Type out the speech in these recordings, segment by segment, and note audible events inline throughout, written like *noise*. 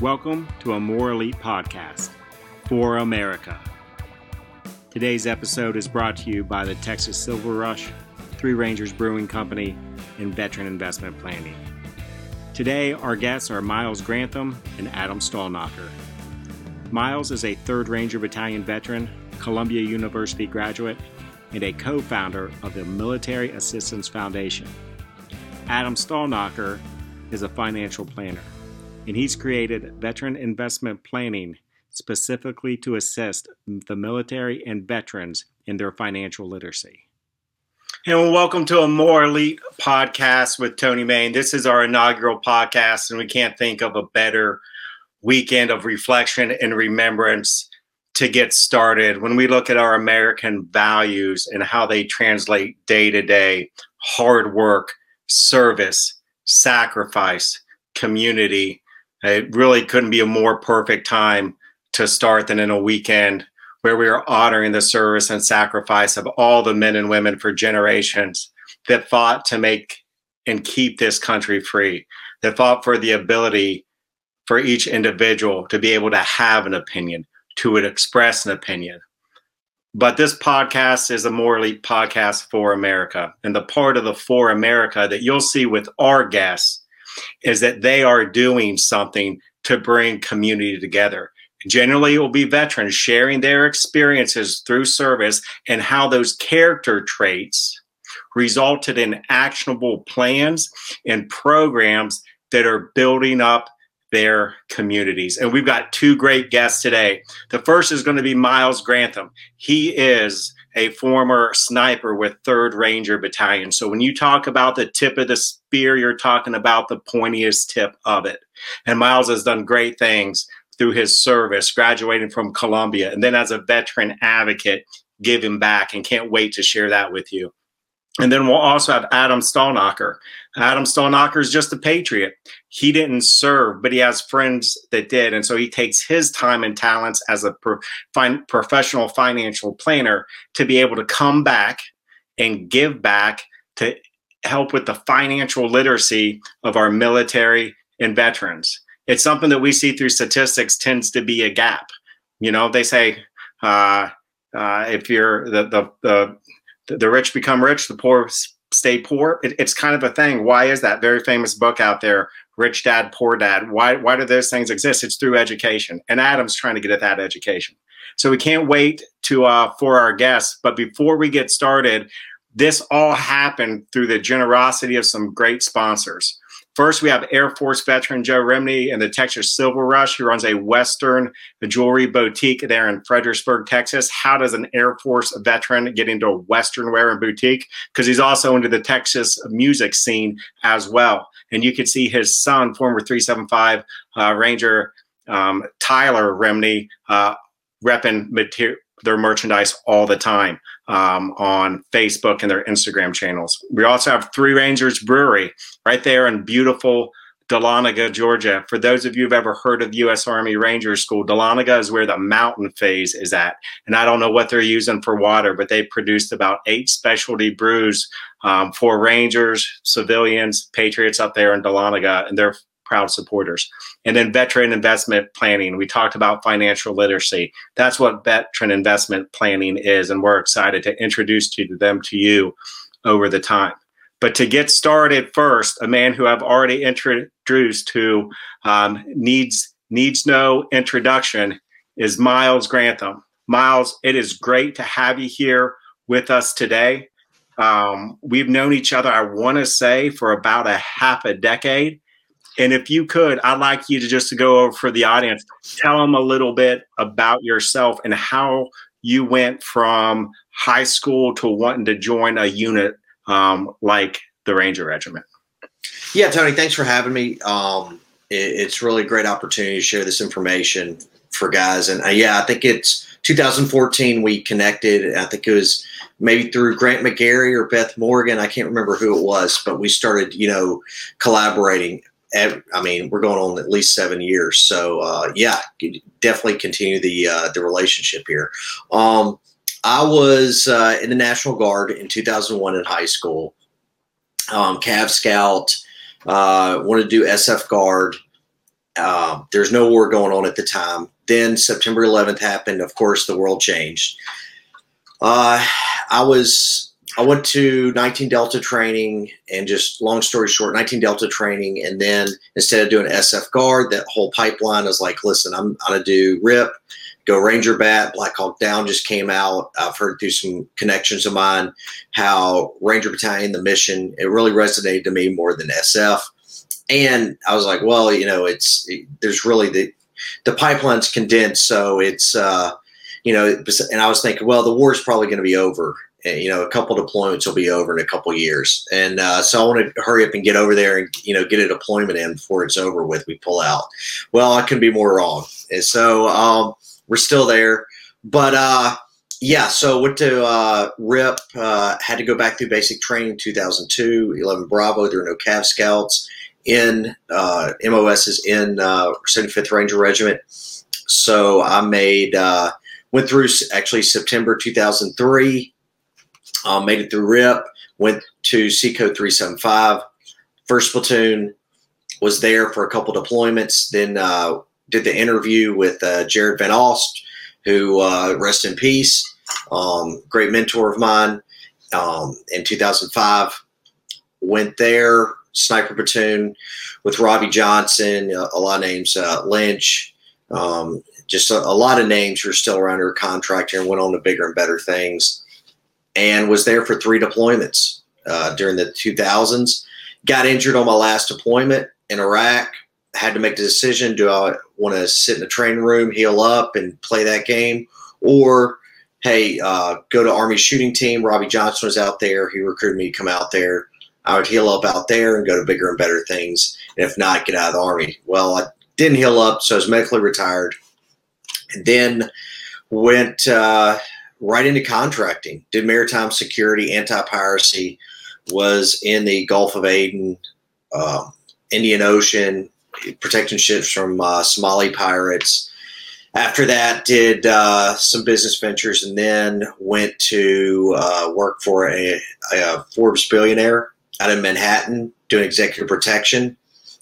Welcome to a More Elite podcast for America. Today's episode is brought to you by the Texas Silver Rush, Three Rangers Brewing Company, and Veteran Investment Planning. Today, our guests are Myles Grantham and Adam Stallnacher. Myles is a 3rd Ranger Battalion veteran, Columbia University graduate, and a co founder of the Military Assistance Foundation. Adam Stallnacher is a financial planner, and he's created veteran investment planning specifically to assist the military and veterans in their financial literacy. And welcome to a more elite podcast with Tony Main. This is our inaugural podcast, and we can't think of a better weekend of reflection and remembrance to get started. When we look at our American values and how they translate day to day, hard work, service, sacrifice, community, it really couldn't be a more perfect time to start than in a weekend where we are honoring the service and sacrifice of all the men and women for generations that fought to make and keep this country free, that fought for the ability for each individual to be able to have an opinion, to express an opinion. But this podcast is a elite podcast for America. And the part of the for America that you'll see with our guests is that they are doing something to bring community together. Generally, it will be veterans sharing their experiences through service and how those character traits resulted in actionable plans and programs that are building up their communities. And we've got two great guests today. The first is going to be Myles Grantham. He is a former sniper with 3rd Ranger Battalion. So when you talk about the tip of the spear, you're talking about the pointiest tip of it. And Myles has done great things through his service, graduating from Columbia, and then as a veteran advocate, giving back and can't wait to share that with you. And then we'll also have Adam Stallnacher. Adam Stallnacher is just a patriot. He didn't serve, but he has friends that did. And so he takes his time and talents as a pro- fin- professional financial planner to be able to come back and give back to help with the financial literacy of our military and veterans it's something that we see through statistics tends to be a gap. You know, they say uh, uh, if you're the, the the the rich become rich, the poor stay poor. It, it's kind of a thing. Why is that? Very famous book out there, Rich Dad Poor Dad. Why why do those things exist? It's through education, and Adam's trying to get at that education. So we can't wait to uh, for our guests. But before we get started, this all happened through the generosity of some great sponsors. First, we have Air Force veteran Joe Remney and the Texas Silver Rush, who runs a Western jewelry boutique there in Fredericksburg, Texas. How does an Air Force veteran get into a Western wear and boutique? Because he's also into the Texas music scene as well. And you can see his son, former 375 uh, Ranger um, Tyler Remney, uh, repping material their merchandise all the time um, on Facebook and their Instagram channels. We also have Three Rangers Brewery right there in beautiful Dahlonega, Georgia. For those of you who've ever heard of U.S. Army Ranger School, Dahlonega is where the mountain phase is at. And I don't know what they're using for water, but they produced about eight specialty brews um, for Rangers, civilians, patriots up there in Dahlonega, and they're proud supporters. And then veteran investment planning. We talked about financial literacy. That's what veteran investment planning is. And we're excited to introduce to them to you over the time. But to get started first, a man who I've already introduced who um, needs needs no introduction is Myles Grantham. Myles, it is great to have you here with us today. Um, we've known each other, I want to say, for about a half a decade. And if you could, I'd like you to just go over for the audience, tell them a little bit about yourself and how you went from high school to wanting to join a unit um, like the Ranger Regiment. Yeah, Tony, thanks for having me. Um, it, it's really a great opportunity to share this information for guys. And uh, yeah, I think it's 2014 we connected. I think it was maybe through Grant McGarry or Beth Morgan. I can't remember who it was, but we started, you know, collaborating. I mean, we're going on at least seven years. So uh, yeah, definitely continue the uh, the relationship here. Um, I was uh, in the National Guard in 2001 in high school. Um, Cav Scout, uh, wanted to do SF Guard. Um, there's no war going on at the time. Then September 11th happened. Of course, the world changed. Uh, I was I went to 19 Delta training and just long story short, 19 Delta training. And then instead of doing SF guard, that whole pipeline is like, listen, I'm going to do RIP, go Ranger Bat, Black Hawk Down just came out. I've heard through some connections of mine how Ranger Battalion, the mission, it really resonated to me more than SF. And I was like, well, you know, it's, it, there's really the, the pipeline's condensed. So it's, uh, you know, and I was thinking, well, the war is probably going to be over you know, a couple deployments will be over in a couple years. And uh, so I want to hurry up and get over there and, you know, get a deployment in before it's over with. We pull out. Well, I couldn't be more wrong. And so um, we're still there. But uh, yeah, so went to uh, RIP, uh, had to go back through basic training 2002, 11 Bravo. There were no Cav Scouts in uh, MOS is in uh, 75th Ranger Regiment. So I made, went through actually September 2003 um, made it through RIP, went to Seacode 375. First platoon was there for a couple deployments, then uh, did the interview with uh, Jared Van Aalst, who, uh, rest in peace, um, great mentor of mine um, in 2005. Went there, sniper platoon with Robbie Johnson, a, a lot of names, uh, Lynch, um, just a, a, lot of names who are still around under contract here and went on to bigger and better things and was there for three deployments uh, during the 2000s. Got injured on my last deployment in Iraq. Had to make the decision: do I want to sit in the training room, heal up, and play that game, or hey, uh, go to Army shooting team? Robbie Johnson was out there. He recruited me to come out there. I would heal up out there and go to bigger and better things. And if not, get out of the Army. Well, I didn't heal up, so I was medically retired. And then went uh, right into contracting. Did maritime security, anti piracy, was in the Gulf of Aden, uh, Indian Ocean, protecting ships from uh, Somali pirates. After that, did uh, some business ventures and then went to uh, work for a, a, Forbes billionaire out of Manhattan doing executive protection,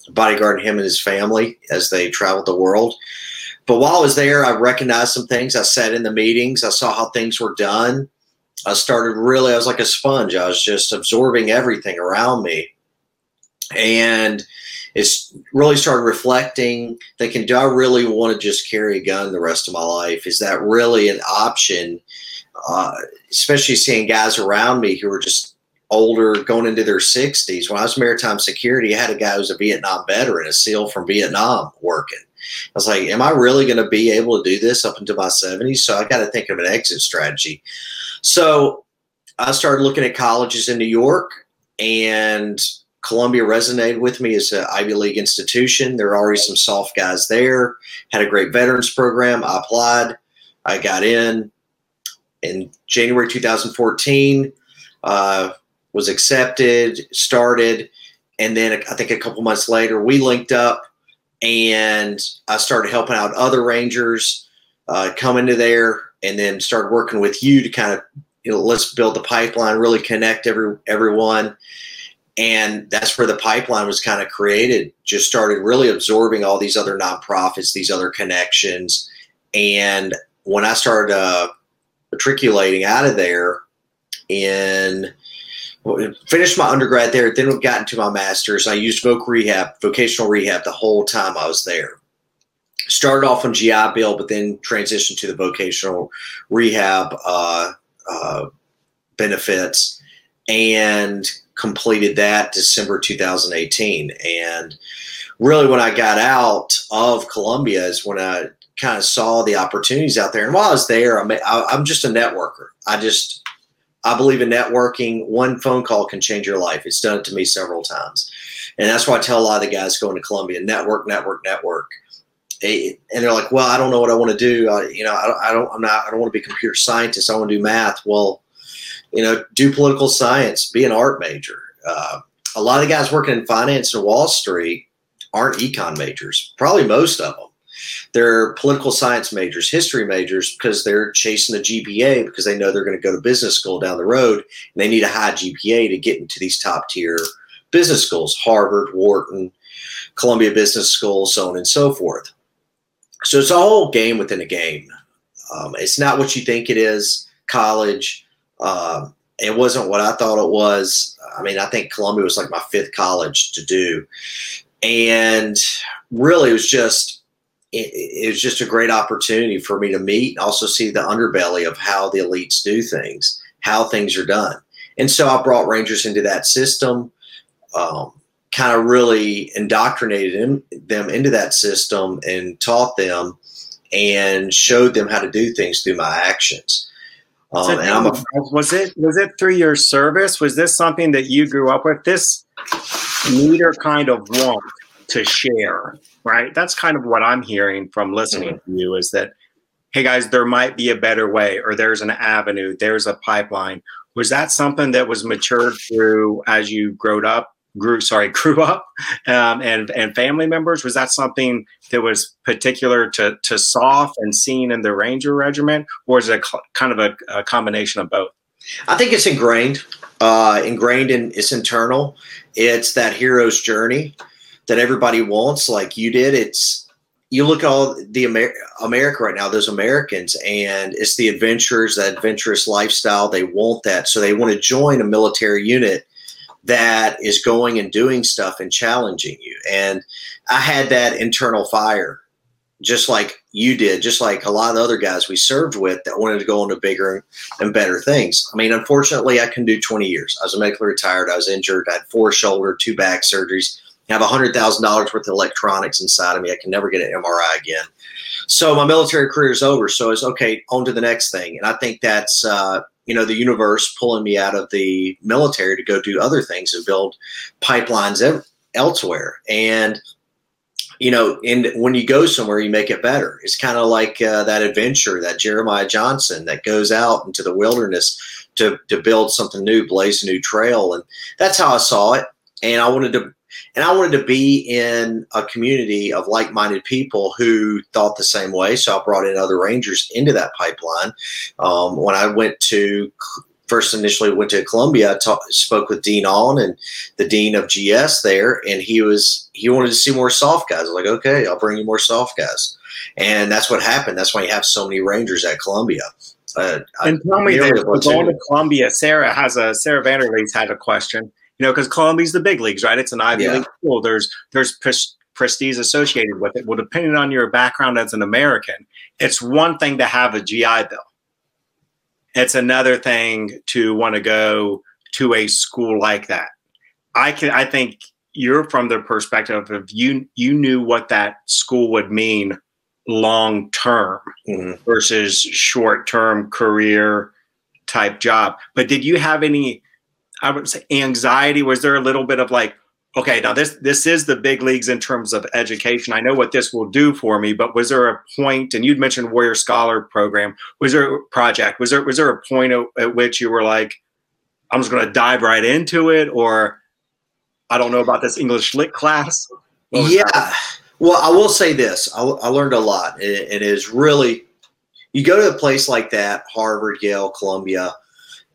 bodyguarding him and his family as they traveled the world. But while I was there, I recognized some things. I sat in the meetings. I saw how things were done. I started really, I was like a sponge. I was just absorbing everything around me. And it's really started reflecting, thinking, do I really want to just carry a gun the rest of my life? Is that really an option? Uh, especially seeing guys around me who are just older, going into their 60s. When I was maritime security, I had a guy who was a Vietnam veteran, a SEAL from Vietnam working. I was like, am I really going to be able to do this up into my 70s? So I got to think of an exit strategy. So I started looking at colleges in New York, and Columbia resonated with me as an Ivy League institution. There are already some soft guys there. Had a great veterans program. I applied. I got in in January 2014. Uh, was accepted, started, and then I think a couple months later we linked up and I started helping out other rangers uh, come into there, and then started working with you to kind of you know let's build the pipeline, really connect every everyone, and that's where the pipeline was kind of created. Just started really absorbing all these other nonprofits, these other connections, and when I started uh, matriculating out of there in finished my undergrad there, then got into my master's. I used voc rehab, vocational rehab, the whole time I was there. Started off on GI Bill, but then transitioned to the vocational rehab uh, uh, benefits and completed that December 2018. And really, when I got out of Columbia, is when I kind of saw the opportunities out there. And while I was there, I'm, I'm just a networker. I just I believe in networking. One phone call can change your life. It's done it to me several times. And that's why I tell a lot of the guys going to Columbia network, network, network. and they're like, well, I don't know what I want to do. I, you know, I, I don't, I'm not, I don't want to be a computer scientist. I want to do math. Well, you know, do political science, be an art major. Uh, a lot of the guys working in finance and Wall Street aren't econ majors, probably most of them. They're political science majors, history majors, because they're chasing the GPA because they know they're going to go to business school down the road and they need a high GPA to get into these top tier business schools, Harvard, Wharton, Columbia Business School, so on and so forth. So it's a whole game within a game. Um, it's not what you think it is. College. Uh, it wasn't what I thought it was. I mean, I think Columbia was like my fifth college to do, and really, it was just it, it was just a great opportunity for me to meet and also see the underbelly of how the elites do things, how things are done. And so I brought Rangers into that system. Um, kind of really indoctrinated them into that system and taught them and showed them how to do things through my actions. Um, and I'm a, was it was it through your service? Was this something that you grew up with? This leader kind of want to share, right? That's kind of what I'm hearing from listening mm-hmm. to you is that, hey guys, there might be a better way, or there's an avenue, there's a pipeline. Was that something that was matured through as you growed up grew sorry *laughs* grew up um, and and family members was that something that was particular to to SOF and seen in the ranger regiment or is it a, kind of a, a, combination of both i think it's ingrained uh, ingrained in it's internal it's that hero's journey that everybody wants like you did it's you look at all the Amer- America right now, those Americans, and it's the adventurers, that adventurous lifestyle. They want that. So they want to join a military unit that is going and doing stuff and challenging you. And I had that internal fire, just like you did, just like a lot of the other guys we served with that wanted to go into bigger and better things. I mean, unfortunately, I can do 20 years. I was medically retired. I was injured. I had four shoulder, two back surgeries. Have $100,000 worth of electronics inside of me. I can never get an MRI again. So my military career is over. So it's okay, on to the next thing. And I think that's, uh, you know the universe pulling me out of the military to go do other things and build pipelines ev- elsewhere and you know and when you go somewhere you make it better it's kind of like uh, that adventure that jeremiah johnson that goes out into the wilderness to, to build something new blaze a new trail and that's how i saw it and i wanted to and I wanted to be in a community of like minded people who thought the same way. So I brought in other Rangers into that pipeline. Um, when I went to first initially went to Columbia, I talk, spoke with Dean Awn and the dean of GS there, and he was he wanted to see more soft guys. I was like, okay, I'll bring you more soft guys, and that's what happened. That's why you have so many Rangers at Columbia. Uh, and tell me this, going to Columbia, Sarah has a Sarah Vanderleest had a question you know, because Columbia's the big leagues, right? It's an Ivy yeah. League school. There's there's pres- prestige associated with it. Well, depending on your background as an American, it's one thing to have a GI Bill. It's another thing to want to go to a school like that. I can I think you're from the perspective of you you knew what that school would mean long term mm-hmm. versus short term career type job. But did you have any I would say anxiety? Was there a little bit of like, okay, now this this is the big leagues in terms of education. I know what this will do for me, but was there a point? And you'd mentioned Warrior Scholar Program. Was there a project? Was there was there a point at, which you were like, I'm just going to dive right into it, or I don't know about this English lit class? Yeah. That? Well, I will say this: I, I learned a lot. It, it is really you go to a place like that, Harvard, Yale, Columbia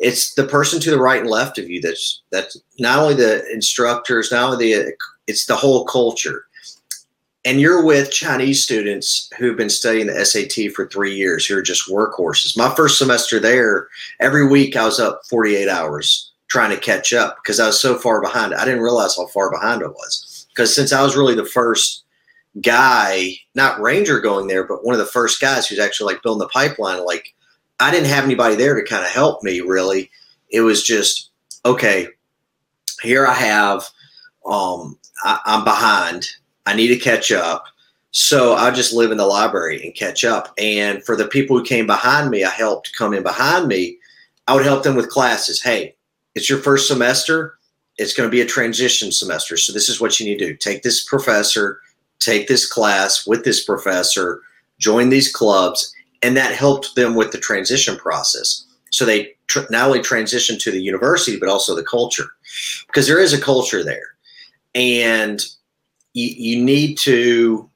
it's the person to the right and left of you that's that's not only the instructors, not only the it's the whole culture. And you're with Chinese students who've been studying the SAT for three years, who are just workhorses. My first semester there, every week I was up 48 hours trying to catch up because I was so far behind. I didn't realize how far behind I was. Because since I was really the first guy, not Ranger going there, but one of the first guys who's actually like building the pipeline, like I didn't have anybody there to kind of help me really. It was just, okay, here I have, um, I, I'm behind. I need to catch up. So I just live in the library and catch up. And for the people who came behind me, I helped come in behind me. I would help them with classes. Hey, it's your first semester. It's going to be a transition semester. So this is what you need to do. Take this professor, take this class with this professor, join these clubs, and that helped them with the transition process. So they tr- not only transitioned to the university, but also the culture, because there is a culture there, and you, you need to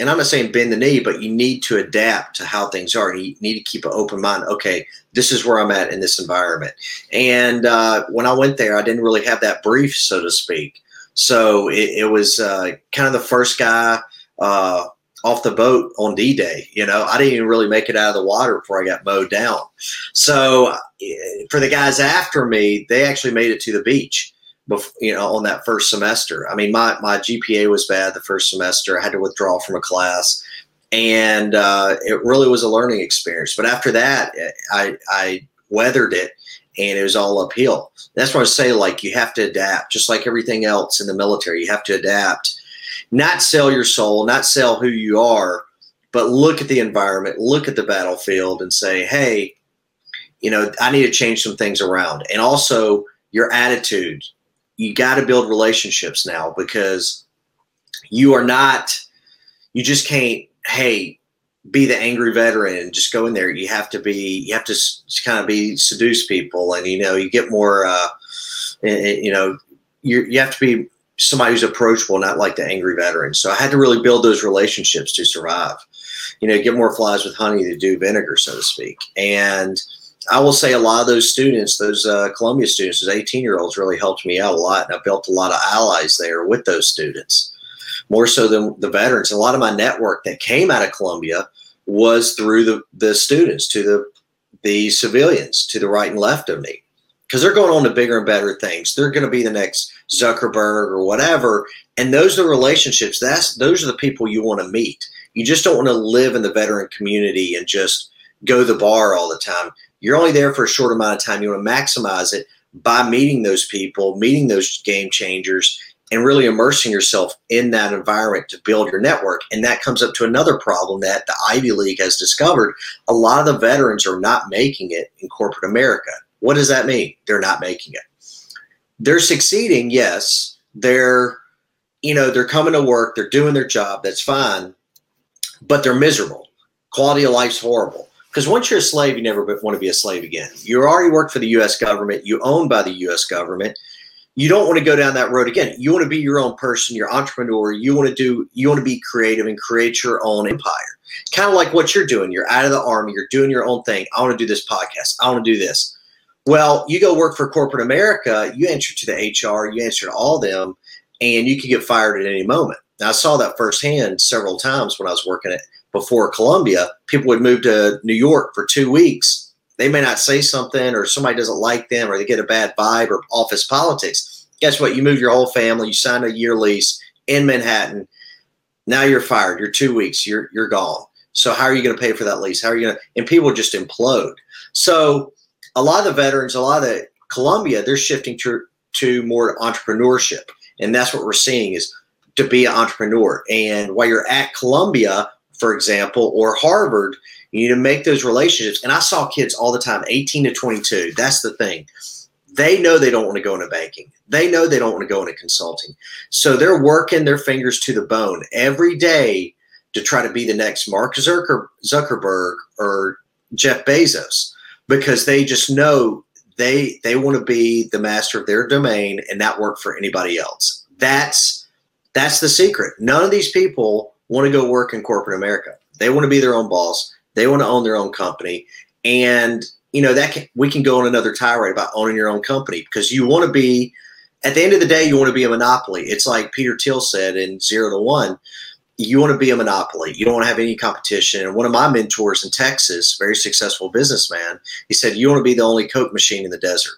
and I'm not saying bend the knee, but you need to adapt to how things are. You need to keep an open mind. Okay, this is where I'm at in this environment. And uh, when I went there, I didn't really have that brief, so to speak. So it, it was uh, kind of the first guy uh, off the boat on D Day. You know, I didn't even really make it out of the water before I got mowed down. So for the guys after me, they actually made it to the beach you know, on that first semester. I mean, my, my GPA was bad the first semester. I had to withdraw from a class, and uh, it really was a learning experience. But after that, I, I weathered it, and it was all uphill. That's why I say, like, you have to adapt, just like everything else in the military. You have to adapt, not sell your soul, not sell who you are, but look at the environment, look at the battlefield, and say, hey, you know, I need to change some things around. And also, your attitude you got to build relationships now because you are not you just can't hey be the angry veteran and just go in there you have to be you have to kind of be seduce people and you know you get more uh you know you you have to be somebody who's approachable not like the angry veteran so i had to really build those relationships to survive you know get more flies with honey to do vinegar so to speak and I will say a lot of those students, those uh, Columbia students, those 18 year olds, really helped me out a lot. And I built a lot of allies there with those students, more so than the veterans. A lot of my network that came out of Columbia was through the, the students to the, the civilians to the right and left of me because they're going on to bigger and better things. They're going to be the next Zuckerberg or whatever. And those are the relationships. That's those are the people you want to meet. You just don't want to live in the veteran community and just go the bar all the time you're only there for a short amount of time. You want to maximize it by meeting those people, meeting those game changers, and really immersing yourself in that environment to build your network. And that comes up to another problem that the Ivy League has discovered. A lot of the veterans are not making it in corporate America. What does that mean? They're not making it. They're succeeding, yes. They're, you know, they're coming to work, they're doing their job, that's fine, but they're miserable. Quality of life's horrible because once you're a slave, you never want to be a slave again. You already work for the U.S. government. You own by the U.S. government. You don't want to go down that road again. You want to be your own person. You're entrepreneur. You want to do. You want to be creative and create your own empire. Kind of like what you're doing. You're out of the army. You're doing your own thing. I want to do this podcast. I want to do this. Well, you go work for corporate America. You answer to the HR. You answer to all them, and you can get fired at any moment. Now, I saw that firsthand several times when I was working at before Columbia, people would move to New York for two weeks. They may not say something, or somebody doesn't like them, or they get a bad vibe, or office politics. Guess what? You move your whole family. You sign a year lease in Manhattan. Now you're fired. You're two weeks. You're you're gone. So how are you going to pay for that lease? How are you going to? And people just implode. So a lot of the veterans, a lot of the Columbia, they're shifting to to more entrepreneurship, and that's what we're seeing is to be an entrepreneur. And while you're at Columbia, for example, or Harvard, you need to make those relationships. And I saw kids all the time, 18 to 22. That's the thing. They know they don't want to go into banking. They know they don't want to go into consulting. So they're working their fingers to the bone every day to try to be the next Mark Zuckerberg or Jeff Bezos because they just know they they want to be the master of their domain and not work for anybody else. That's that's the secret. None of these people want to go work in corporate America. They want to be their own boss. They want to own their own company. And, you know, that can, we can go on another tirade about owning your own company because you want to be, at the end of the day, you want to be a monopoly. It's like Peter Thiel said in Zero to One, you want to be a monopoly. You don't want to have any competition. And one of my mentors in Texas, very successful businessman, he said, you want to be the only Coke machine in the desert.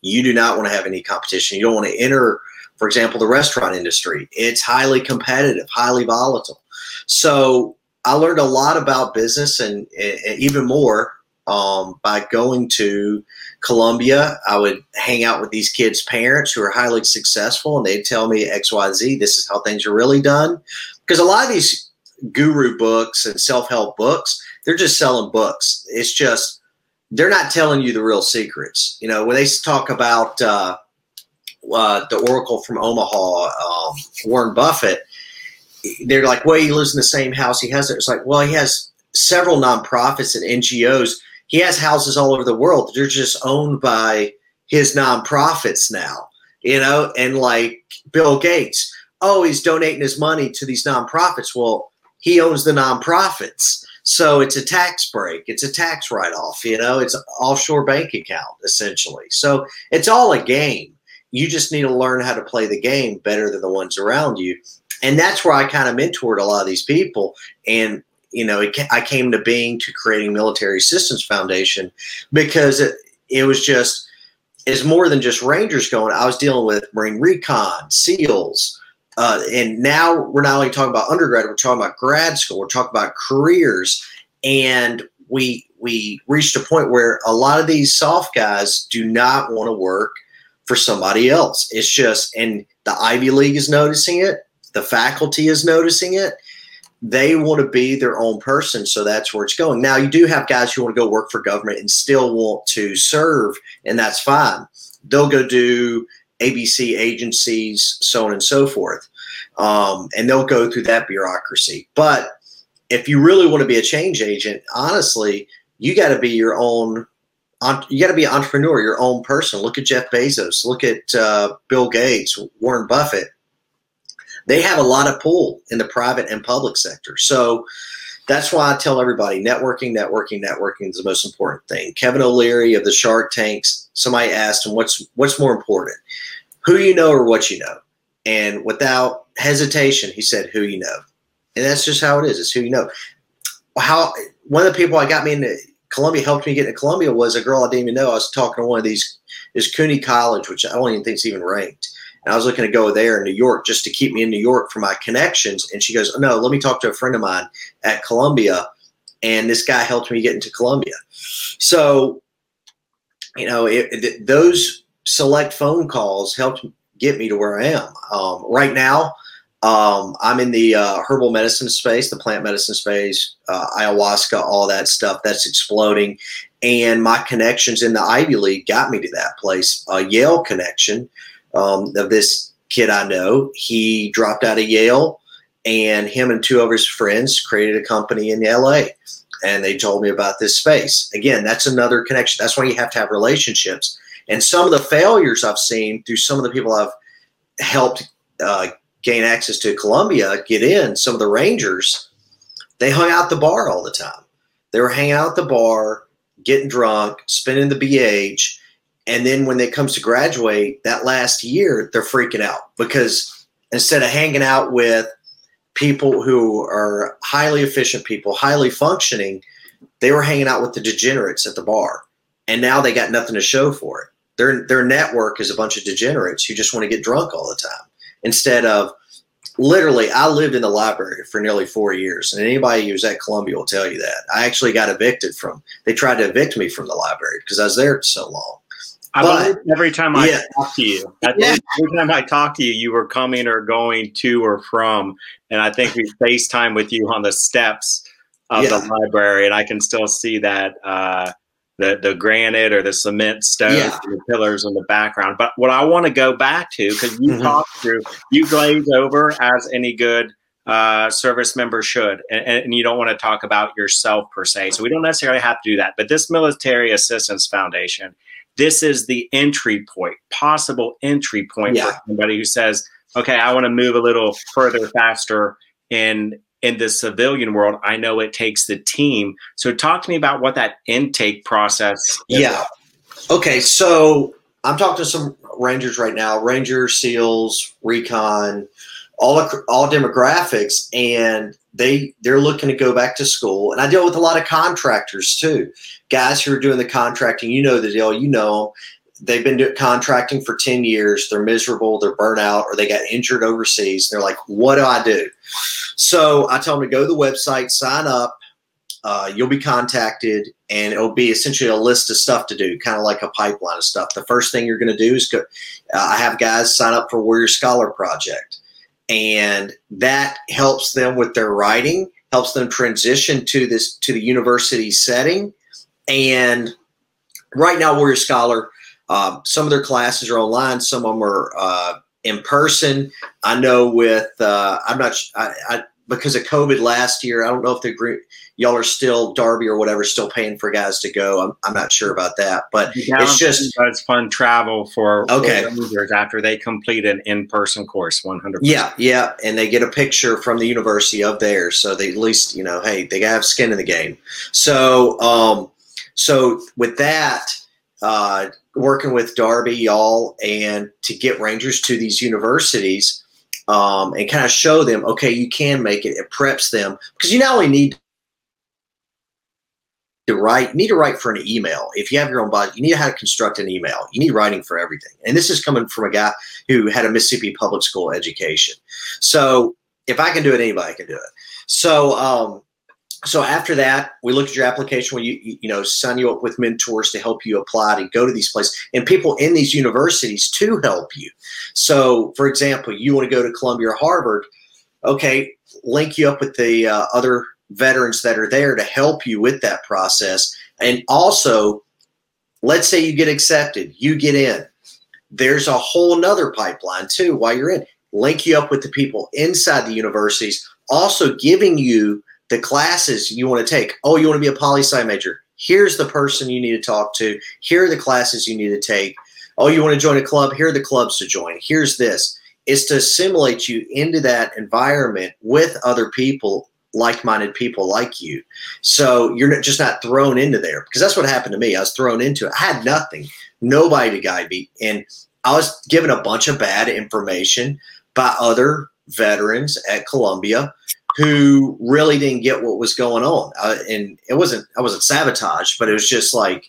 You do not want to have any competition. You don't want to enter, for example, the restaurant industry. It's highly competitive, highly volatile. So I learned a lot about business and, and even more um, by going to Columbia. I would hang out with these kids' parents who are highly successful, and they'd tell me X, Y, Z. This is how things are really done. Because a lot of these guru books and self-help books, they're just selling books. It's just they're not telling you the real secrets. You know, when they talk about uh, uh, the Oracle from Omaha, um, Warren Buffett they're like, well, he lives in the same house. He has it. It's like, well, he has several nonprofits and NGOs. He has houses all over the world. They're just owned by his nonprofits now, you know, and like Bill Gates, oh, he's donating his money to these nonprofits. Well, he owns the nonprofits. So it's a tax break, it's a tax write off, you know, it's an offshore bank account essentially. So it's all a game. You just need to learn how to play the game better than the ones around you. And that's where I kind of mentored a lot of these people. And, you know, it, I came to being to creating Military Assistance Foundation because it, it was just, it's more than just Rangers going. I was dealing with Marine Recon, SEALs, uh, and now we're not only talking about undergrad, we're talking about grad school, we're talking about careers, and we we reached a point where a lot of these soft guys do not want to work for somebody else. It's just, and the Ivy League is noticing it, the faculty is noticing it. They want to be their own person, so that's where it's going. Now, you do have guys who want to go work for government and still want to serve, and that's fine. They'll go do ABC agencies, so on and so forth. Um, and they'll go through that bureaucracy. But if you really want to be a change agent, honestly, you got to be your own. You got to be an entrepreneur, your own person. Look at Jeff Bezos. Look at uh, Bill Gates, Warren Buffett. They have a lot of pull in the private and public sector. So that's why I tell everybody networking, networking, networking is the most important thing. Kevin O'Leary of the Shark Tanks, somebody asked him, what's, what's more important, who you know or what you know? And without hesitation, he said, who you know. And that's just how it is. It's who you know. How one of the people I got me into Columbia helped me get into Columbia was a girl I didn't even know. I was talking to one of these is CUNY College, which I don't even think is even ranked. And I was looking to go there in New York just to keep me in New York for my connections. And she goes, oh, no, let me talk to a friend of mine at Columbia. And this guy helped me get into Columbia. So, you know, it, it, those select phone calls helped get me to where I am. Um, right now, um, I'm in the uh, herbal medicine space, the plant medicine space, uh, ayahuasca, all that stuff that's exploding. And my connections in the Ivy League got me to that place. A Yale connection um, of this kid I know. He dropped out of Yale, and him and two of his friends created a company in LA. And they told me about this space. Again, that's another connection. That's why you have to have relationships. And some of the failures I've seen through some of the people I've helped uh, gain access to Columbia, get in, some of the Rangers, they hung out the bar all the time. They were hanging out at the bar, getting drunk, spending the BAH. And then when it comes to graduate that last year, they're freaking out because instead of hanging out with people who are highly efficient people, highly functioning, they were hanging out with the degenerates at the bar. And now they got nothing to show for it. Their their network is a bunch of degenerates who just want to get drunk all the time instead of literally I lived in the library for nearly four years, and anybody who's at Columbia will tell you that. I actually got evicted from. They tried to evict me from the library because I was there so long. I but, every time I yeah. talk to you, yeah. every time I talk to you, you were coming or going to or from, and I think we FaceTime with you on the steps of yeah. the library, and I can still see that uh, the the granite or the cement stones yeah. the pillars in the background. But what I want to go back to because you mm-hmm. talked through, you glaze over as any good uh, service member should, and, and, you don't want to talk about yourself per se. So we don't necessarily have to do that. But this Military Assistance Foundation, this is the entry point, possible entry point yeah. for somebody who says, "Okay, I want to move a little further, faster." in in the civilian world, I know it takes the team. So talk to me about what that intake process is. Yeah. Okay. So I'm talking to some Rangers right now, Rangers, SEALs, Recon, all all demographics, and they they're looking to go back to school. And I deal with a lot of contractors too, guys who are doing the contracting. You know the deal. You know they've been doing contracting for 10 years they're miserable they're burnt out or they got injured overseas they're like what do i do so i tell them to go to the website sign up uh, you'll be contacted and it'll be essentially a list of stuff to do kind of like a pipeline of stuff the first thing you're going to do is go uh, i have guys sign up for warrior scholar project and that helps them with their writing helps them transition to this to the university setting and right now warrior scholar um, some of their classes are online. Some of them are uh, in person. I know with uh, I'm not I, I, because of COVID last year. I don't know if the group y'all are still Darby or whatever still paying for guys to go. I'm, I'm not sure about that, but it's just it's fun travel for okay after they complete an in person course. 100. Yeah, yeah, and they get a picture from the university of theirs, so they at least you know, hey, they have skin in the game. So, um, so with that. Uh, working with Darby, y'all, and to get Rangers to these universities um, and kind of show them, okay, you can make it. It preps them because you not only need to write, need to write for an email. If you have your own body, you need to how to construct an email. You need writing for everything. And this is coming from a guy who had a Mississippi public school education. So if I can do it, anybody can do it. So um, so after that, we look at your application you you know sign you up with mentors to help you apply to go to these places and people in these universities to help you. So, for example, you want to go to Columbia or Harvard, okay, link you up with the uh, other veterans that are there to help you with that process, and also, let's say you get accepted, you get in. There's a whole nother pipeline too while you're in. Link you up with the people inside the universities, also giving you the classes you want to take. Oh, you want to be a poli sci major. Here's the person you need to talk to. Here are the classes you need to take. Oh, you want to join a club? Here are the clubs to join. Here's this. It's to assimilate you into that environment with other people, like-minded people like you. So you're just not thrown into there because that's what happened to me. I was thrown into it. I had nothing, nobody to guide me, and I was given a bunch of bad information by other veterans at Columbia who really didn't get what was going on. Uh, and it wasn't, I wasn't sabotaged, but it was just like,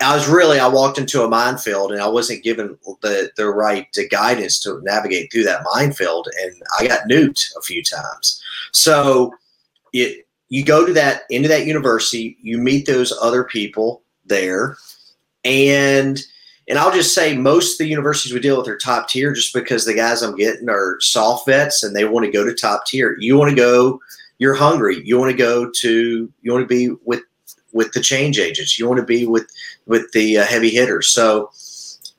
I was really, I walked into a minefield and I wasn't given the, the right guidance to navigate through that minefield. And I got nuked a few times. So it, you go to that, into that university, you meet those other people there and – and I'll just say most of the universities we deal with are top tier just because the guys I'm getting are soft vets and they want to go to top tier. You want to go, you're hungry. You want to go to, you want to be with with the change agents. You want to be with with the uh, heavy hitters. So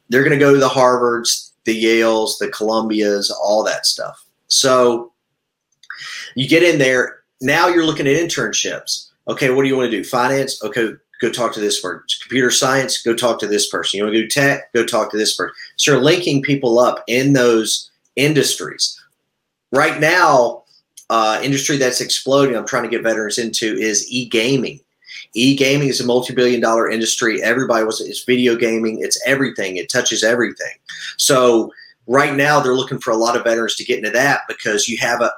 they're going to go to the Harvards, the Yales, the Columbias, all that stuff. So you get in there. Now you're looking at internships. Okay, what do you want to do? Finance. Okay, go talk to this person. Computer science, go talk to this person. You want to do tech, go talk to this person. So you're linking people up in those industries. Right now, uh, industry that's exploding, I'm trying to get veterans into is e-gaming. E-gaming is a multi-billion dollar industry. Everybody was it's video gaming. It's everything. It touches everything. So right now they're looking for a lot of veterans to get into that because you have a,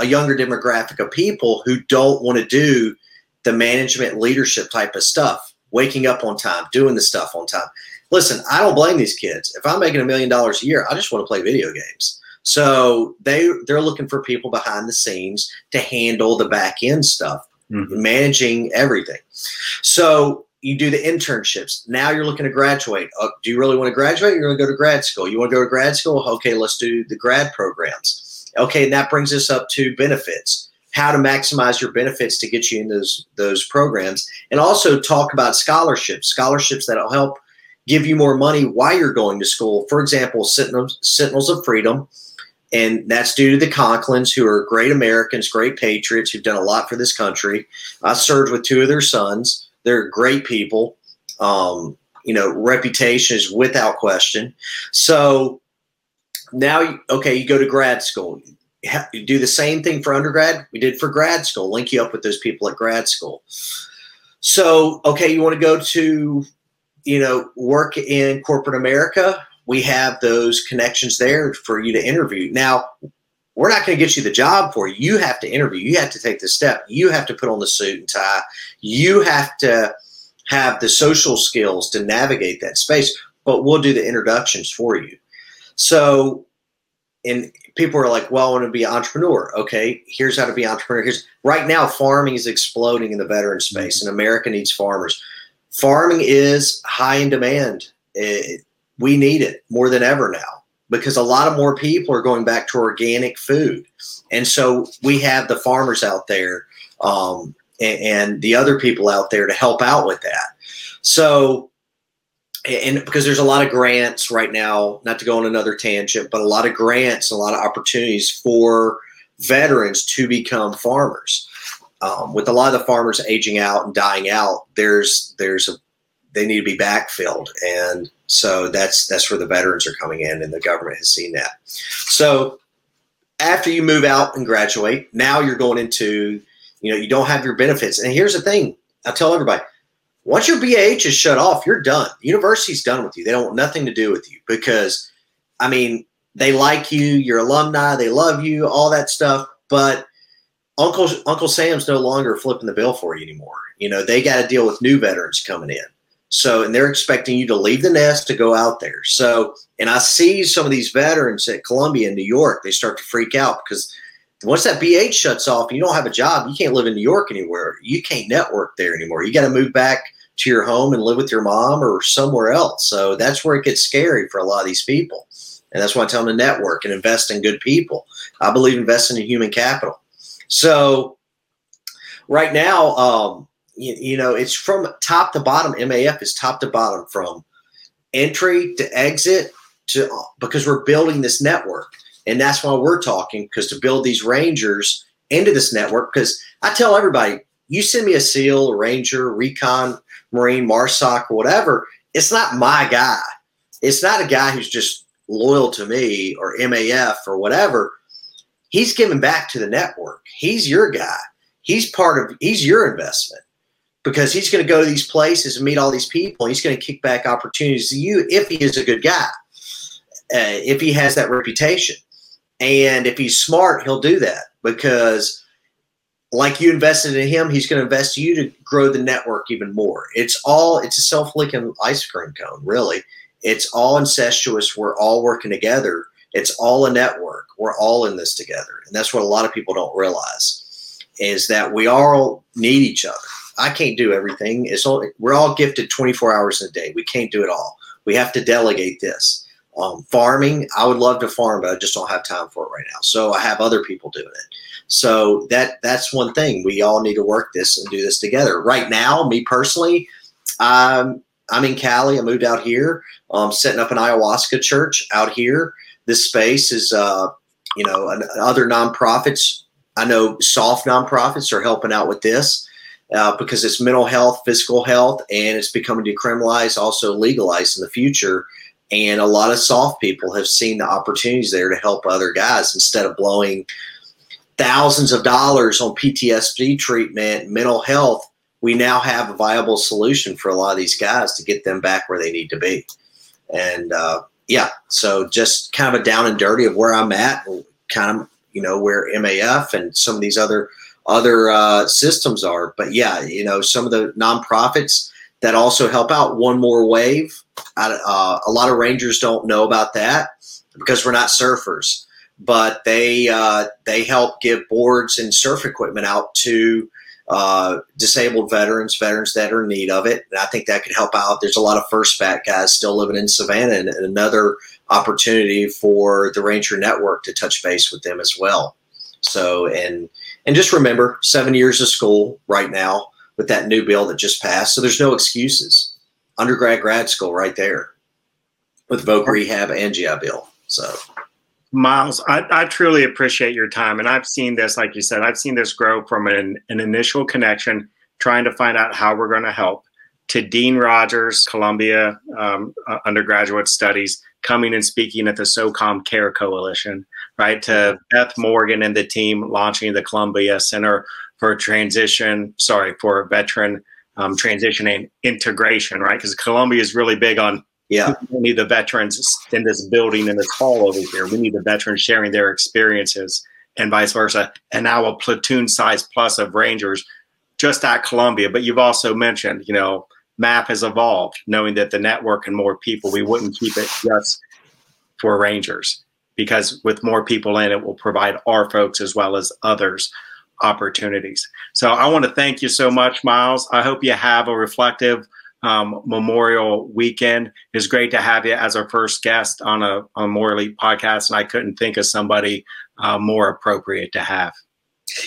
a younger demographic of people who don't want to do the management leadership type of stuff, waking up on time, doing the stuff on time. Listen, I don't blame these kids. If I'm making a million dollars a year, I just want to play video games. So they they're looking for people behind the scenes to handle the back end stuff, mm-hmm. managing everything. So you do the internships. Now you're looking to graduate. Uh, do you really want to graduate? You're going to go to grad school. You want to go to grad school? Okay, let's do the grad programs. Okay, and that brings us up to benefits how to maximize your benefits to get you in those those programs. And also talk about scholarships scholarships that'll help give you more money while you're going to school. For example sentinels, sentinels of freedom and that's due to the conklins who are great americans great patriots who've done a lot for this country. I served with two of their sons. They're great people. Um, you know reputation is without question. So now okay you go to grad school do the same thing for undergrad? We did for grad school link you up with those people at grad school. So okay you want to go to you know work in corporate america? We have those connections there for you to interview. Now we're not going to get you the job for you. You have to interview. You have to take the step. You have to put on the suit and tie. You have to have the social skills to navigate that space but we'll do the introductions for you. So and people are like, well, I want to be an entrepreneur. Okay, here's how to be an entrepreneur. Here's right now, farming is exploding in the veteran space, and America needs farmers. Farming is high in demand. It, we need it more than ever now because a lot of more people are going back to organic food, and so we have the farmers out there um, and, and the other people out there to help out with that. So and because there's a lot of grants right now, not to go on another tangent, but a lot of grants, a lot of opportunities for veterans to become farmers. Um, with a lot of the farmers aging out and dying out, there's there's a they need to be backfilled, and so that's that's where the veterans are coming in, and the government has seen that. So after you move out and graduate, now you're going into you know you don't have your benefits, and here's the thing: I tell everybody. Once your BAH is shut off, you're done. university's done with you. They don't want nothing to do with you because, I mean, they like you, you're alumni, they love you, all that stuff. But Uncle Uncle Sam's no longer flipping the bill for you anymore. You know, they got to deal with new veterans coming in. So, and they're expecting you to leave the nest to go out there. So, and I see some of these veterans at Columbia in New York, they start to freak out because once that BAH shuts off and you don't have a job, you can't live in New York anywhere. You can't network there anymore. You got to move back to your home and live with your mom or somewhere else. So that's where it gets scary for a lot of these people. And that's why I tell them to network and invest in good people. I believe investing in human capital. So right now, um, you, you, know, it's from top to bottom. MAF is top to bottom from entry to exit to because we're building this network. And that's why we're talking because to build these rangers into this network. Because I tell everybody, you send me a SEAL, a Ranger, Recon, Marine, MARSOC, whatever, it's not my guy. It's not a guy who's just loyal to me or MAF or whatever. He's giving back to the network. He's your guy. He's part of, he's your investment because he's going to go to these places and meet all these people. He's going to kick back opportunities to you if he is a good guy, uh, if he has that reputation. And if he's smart, he'll do that because, like you invested in him, he's going to invest in you to grow the network even more. It's all, it's a self licking ice cream cone, really. It's all incestuous. We're all working together. It's all a network. We're all in this together. And that's what a lot of people don't realize is that we all need each other. I can't do everything. It's all, we're all gifted 24 hours in a day. We can't do it all. We have to delegate this. Um, farming, I would love to farm, but I just don't have time for it right now. So I have other people doing it. So that that's one thing. We all need to work this and do this together. Right now, me personally, um, I'm in Cali. I moved out here. Setting up an ayahuasca church out here. This space is, uh, you know, an, other nonprofits. I know soft nonprofits are helping out with this uh, because it's mental health, physical health, and it's becoming decriminalized, also legalized in the future. And a lot of soft people have seen the opportunities there to help other guys instead of blowing thousands of dollars on PTSD treatment, mental health we now have a viable solution for a lot of these guys to get them back where they need to be. And uh, yeah, so just kind of a down and dirty of where I'm at, kind of you know where MAF and some of these other other uh, systems are. But yeah, you know some of the nonprofits that also help out. One more wave. Uh, a lot of rangers don't know about that because we're not surfers, but they uh, they help give boards and surf equipment out to uh, disabled veterans, veterans that are in need of it. And I think that could help out. There's a lot of first bat guys still living in Savannah and, and another opportunity for the Ranger Network to touch base with them as well. So, and, and just remember seven years of school right now with that new bill that just passed. So there's no excuses. Undergrad, grad school right there with voc rehab and GI Bill. So Myles, I, I, truly appreciate your time. And I've seen this, like you said, I've seen this grow from an, an initial connection, trying to find out how we're going to help, to Dean Rogers, Columbia um, uh, undergraduate studies, coming and speaking at the SOCOM Care Coalition, right? To Beth Morgan and the team launching the Columbia Center for Transition, sorry, for Veteran um, Transition and Integration, right? Because Columbia is really big on yeah. We need the veterans in this building in this hall over here. We need the veterans sharing their experiences and vice versa. And now a platoon size plus of Rangers just at Columbia. But you've also mentioned, you know, MAF has evolved, knowing that the network and more people, we wouldn't keep it just for Rangers because with more people in it will provide our folks as well as others opportunities. So I want to thank you so much, Myles. I hope you have a reflective um, Memorial Weekend. It's great to have you as our first guest on a, on Elite podcast, and I couldn't think of somebody uh, more appropriate to have.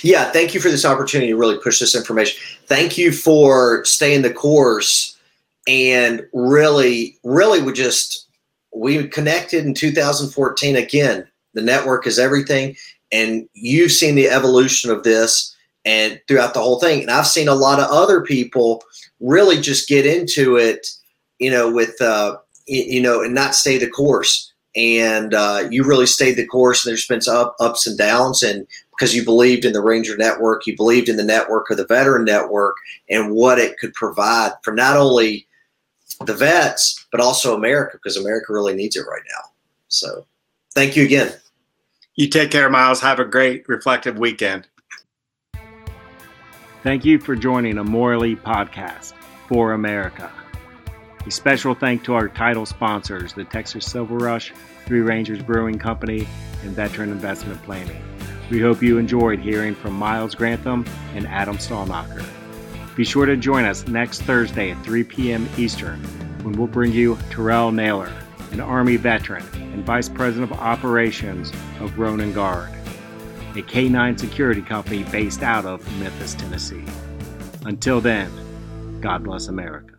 Yeah, thank you for this opportunity to really push this information. Thank you for staying the course and really, really, we just we connected in 2014 again. The network is everything. And you've seen the evolution of this and throughout the whole thing. And I've seen a lot of other people really just get into it, you know, with, uh, you know, and not stay the course. And uh, you really stayed the course. And there's been some up, ups and downs. And because you believed in the Ranger Network, you believed in the network of the Veteran Network and what it could provide for not only the vets, but also America, because America really needs it right now. So thank you again. You take care, Myles. Have a great reflective weekend. Thank you for joining a Elite podcast for America. A special thank to our title sponsors, the Texas Silver Rush, Three Rangers Brewing Company, and Veteran Investment Planning. We hope you enjoyed hearing from Myles Grantham and Adam Stallnacher. Be sure to join us next Thursday at 3 p.m. Eastern when we'll bring you Terrell Naylor, an Army veteran and Vice President of Operations of Ronin Guard, a K9 security company based out of Memphis, Tennessee. Until then, God bless America.